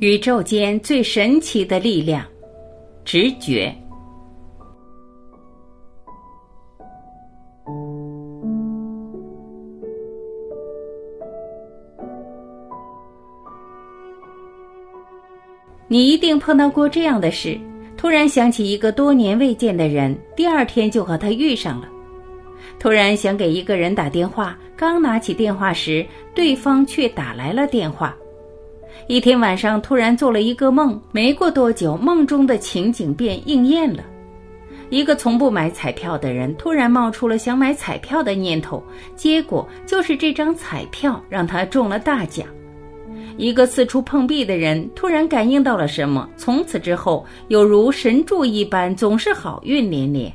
宇宙间最神奇的力量——直觉。你一定碰到过这样的事：突然想起一个多年未见的人，第二天就和他遇上了。突然想给一个人打电话，刚拿起电话时，对方却打来了电话。一天晚上突然做了一个梦，没过多久，梦中的情景便应验了。一个从不买彩票的人突然冒出了想买彩票的念头，结果就是这张彩票让他中了大奖。一个四处碰壁的人突然感应到了什么，从此之后有如神助一般，总是好运连连。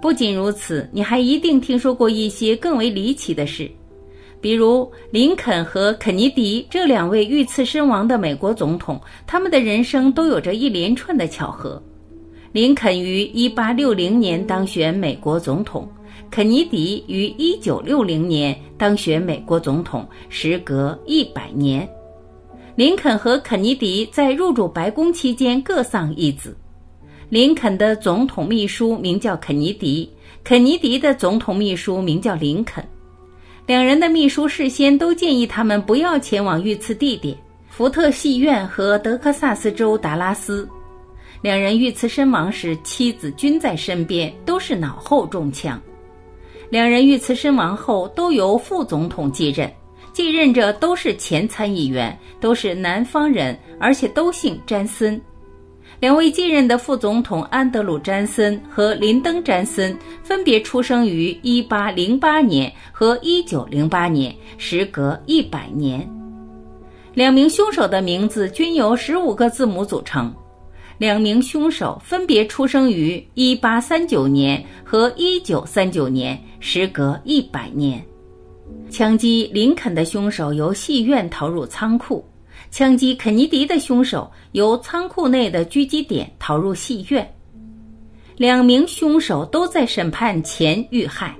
不仅如此，你还一定听说过一些更为离奇的事。比如林肯和肯尼迪这两位遇刺身亡的美国总统，他们的人生都有着一连串的巧合。林肯于1860年当选美国总统，肯尼迪于1960年当选美国总统，时隔一百年。林肯和肯尼迪在入主白宫期间各丧一子。林肯的总统秘书名叫肯尼迪，肯尼迪的总统秘书名叫林肯。两人的秘书事先都建议他们不要前往遇刺地点——福特戏院和德克萨斯州达拉斯。两人遇刺身亡时，妻子均在身边，都是脑后中枪。两人遇刺身亡后，都由副总统继任，继任者都是前参议员，都是南方人，而且都姓詹森。两位继任的副总统安德鲁·詹森和林登·詹森分别出生于1808年和1908年，时隔一百年。两名凶手的名字均由十五个字母组成。两名凶手分别出生于1839年和1939年，时隔一百年。枪击林肯的凶手由戏院逃入仓库。枪击肯尼迪的凶手由仓库内的狙击点逃入戏院，两名凶手都在审判前遇害。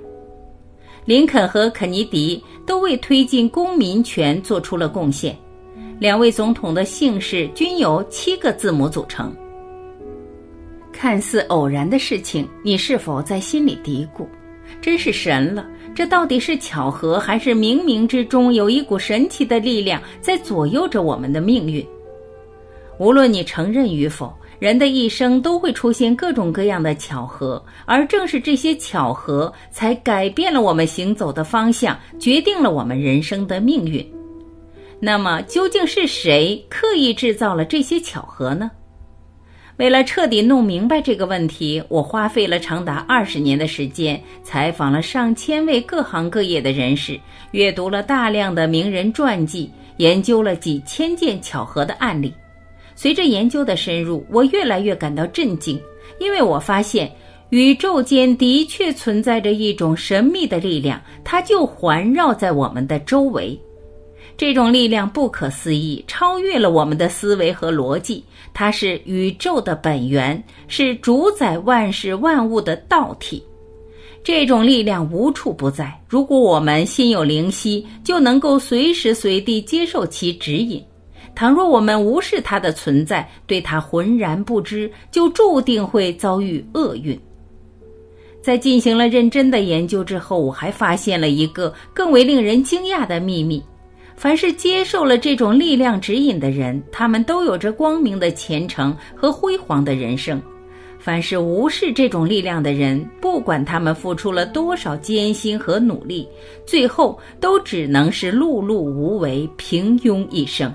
林肯和肯尼迪都为推进公民权做出了贡献。两位总统的姓氏均由七个字母组成。看似偶然的事情，你是否在心里嘀咕：“真是神了！”这到底是巧合，还是冥冥之中有一股神奇的力量在左右着我们的命运？无论你承认与否，人的一生都会出现各种各样的巧合，而正是这些巧合，才改变了我们行走的方向，决定了我们人生的命运。那么，究竟是谁刻意制造了这些巧合呢？为了彻底弄明白这个问题，我花费了长达二十年的时间，采访了上千位各行各业的人士，阅读了大量的名人传记，研究了几千件巧合的案例。随着研究的深入，我越来越感到震惊，因为我发现宇宙间的确存在着一种神秘的力量，它就环绕在我们的周围。这种力量不可思议，超越了我们的思维和逻辑。它是宇宙的本源，是主宰万事万物的道体。这种力量无处不在。如果我们心有灵犀，就能够随时随地接受其指引；倘若我们无视它的存在，对它浑然不知，就注定会遭遇厄运。在进行了认真的研究之后，我还发现了一个更为令人惊讶的秘密。凡是接受了这种力量指引的人，他们都有着光明的前程和辉煌的人生；凡是无视这种力量的人，不管他们付出了多少艰辛和努力，最后都只能是碌碌无为、平庸一生。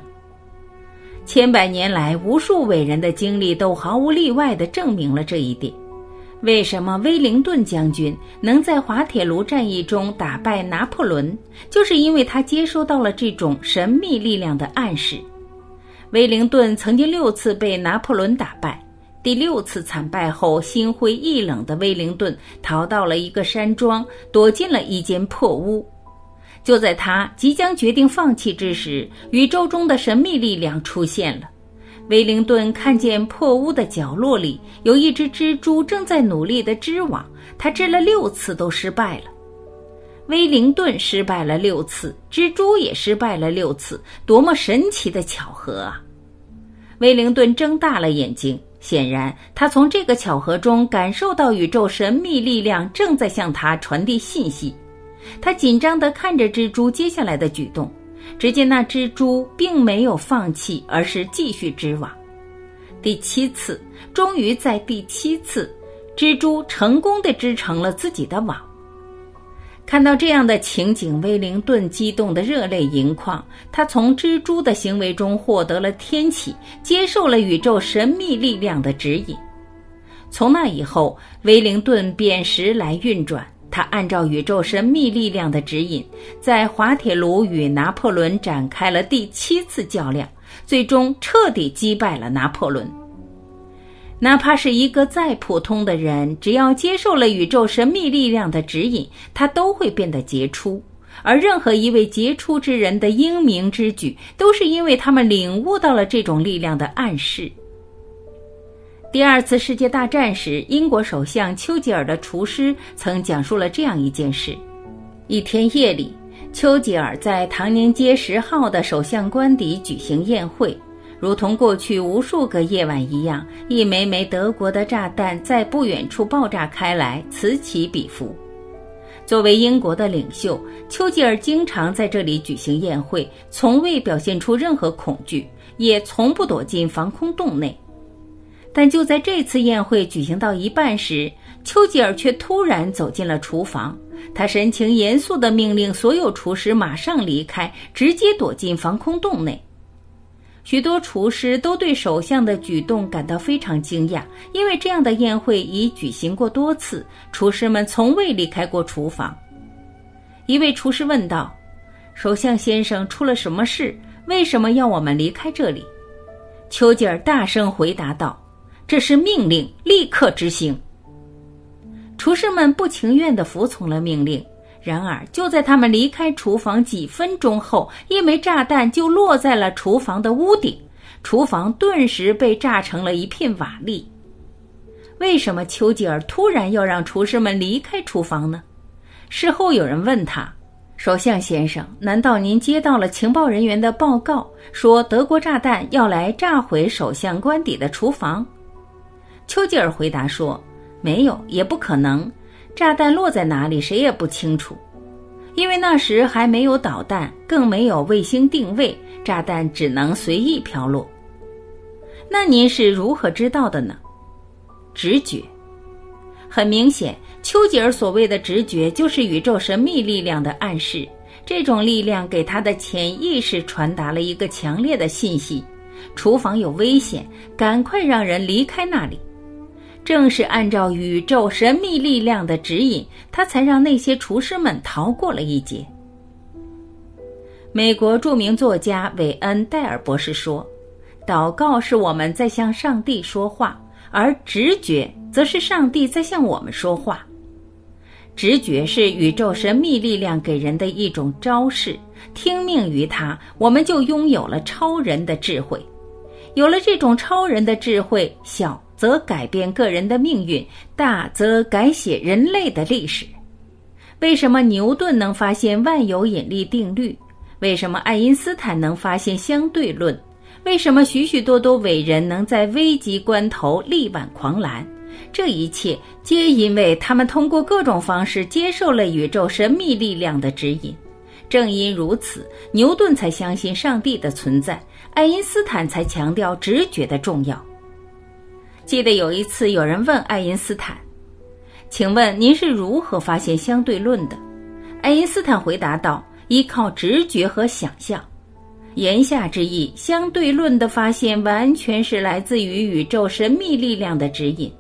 千百年来，无数伟人的经历都毫无例外地证明了这一点。为什么威灵顿将军能在滑铁卢战役中打败拿破仑？就是因为他接收到了这种神秘力量的暗示。威灵顿曾经六次被拿破仑打败，第六次惨败后，心灰意冷的威灵顿逃到了一个山庄，躲进了一间破屋。就在他即将决定放弃之时，宇宙中的神秘力量出现了。威灵顿看见破屋的角落里有一只蜘蛛正在努力的织网，他织了六次都失败了。威灵顿失败了六次，蜘蛛也失败了六次，多么神奇的巧合啊！威灵顿睁大了眼睛，显然他从这个巧合中感受到宇宙神秘力量正在向他传递信息。他紧张地看着蜘蛛接下来的举动，只见那蜘蛛并没有放弃，而是继续织网。第七次，终于在第七次，蜘蛛成功地织成了自己的网。看到这样的情景，威灵顿激动得热泪盈眶。他从蜘蛛的行为中获得了天启，接受了宇宙神秘力量的指引。从那以后，威灵顿便时来运转。他按照宇宙神秘力量的指引，在滑铁卢与拿破仑展开了第七次较量，最终彻底击败了拿破仑。哪怕是一个再普通的人，只要接受了宇宙神秘力量的指引，他都会变得杰出。而任何一位杰出之人的英明之举，都是因为他们领悟到了这种力量的暗示。第二次世界大战时，英国首相丘吉尔的厨师曾讲述了这样一件事：一天夜里，丘吉尔在唐宁街十号的首相官邸举行宴会。如同过去无数个夜晚一样，一枚枚德国的炸弹在不远处爆炸开来，此起彼伏。作为英国的领袖，丘吉尔经常在这里举行宴会，从未表现出任何恐惧，也从不躲进防空洞内。但就在这次宴会举行到一半时，丘吉尔却突然走进了厨房，他神情严肃地命令所有厨师马上离开，直接躲进防空洞内。许多厨师都对首相的举动感到非常惊讶，因为这样的宴会已举行过多次，厨师们从未离开过厨房。一位厨师问道：“首相先生出了什么事？为什么要我们离开这里？”丘吉尔大声回答道：“这是命令，立刻执行。”厨师们不情愿地服从了命令。然而，就在他们离开厨房几分钟后，一枚炸弹就落在了厨房的屋顶，厨房顿时被炸成了一片瓦砾。为什么丘吉尔突然要让厨师们离开厨房呢？事后有人问他：“首相先生，难道您接到了情报人员的报告，说德国炸弹要来炸毁首相官邸的厨房？”丘吉尔回答说：“没有，也不可能。”炸弹落在哪里，谁也不清楚，因为那时还没有导弹，更没有卫星定位，炸弹只能随意飘落。那您是如何知道的呢？直觉。很明显，丘吉尔所谓的直觉就是宇宙神秘力量的暗示。这种力量给他的潜意识传达了一个强烈的信息：厨房有危险，赶快让人离开那里。正是按照宇宙神秘力量的指引，他才让那些厨师们逃过了一劫。美国著名作家韦恩·戴尔博士说：“祷告是我们在向上帝说话，而直觉则是上帝在向我们说话。直觉是宇宙神秘力量给人的一种招式，听命于它，我们就拥有了超人的智慧。有了这种超人的智慧，小。”则改变个人的命运，大则改写人类的历史。为什么牛顿能发现万有引力定律？为什么爱因斯坦能发现相对论？为什么许许多多伟人能在危急关头力挽狂澜？这一切皆因为他们通过各种方式接受了宇宙神秘力量的指引。正因如此，牛顿才相信上帝的存在，爱因斯坦才强调直觉的重要。记得有一次，有人问爱因斯坦：“请问您是如何发现相对论的？”爱因斯坦回答道：“依靠直觉和想象。”言下之意，相对论的发现完全是来自于宇宙神秘力量的指引。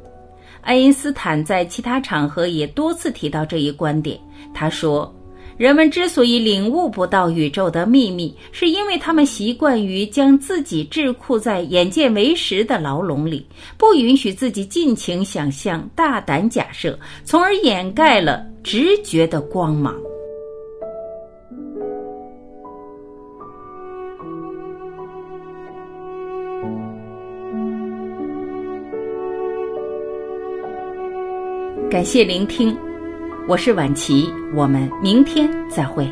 爱因斯坦在其他场合也多次提到这一观点。他说。人们之所以领悟不到宇宙的秘密，是因为他们习惯于将自己桎梏在眼见为实的牢笼里，不允许自己尽情想象、大胆假设，从而掩盖了直觉的光芒。感谢聆听。我是晚琪，我们明天再会。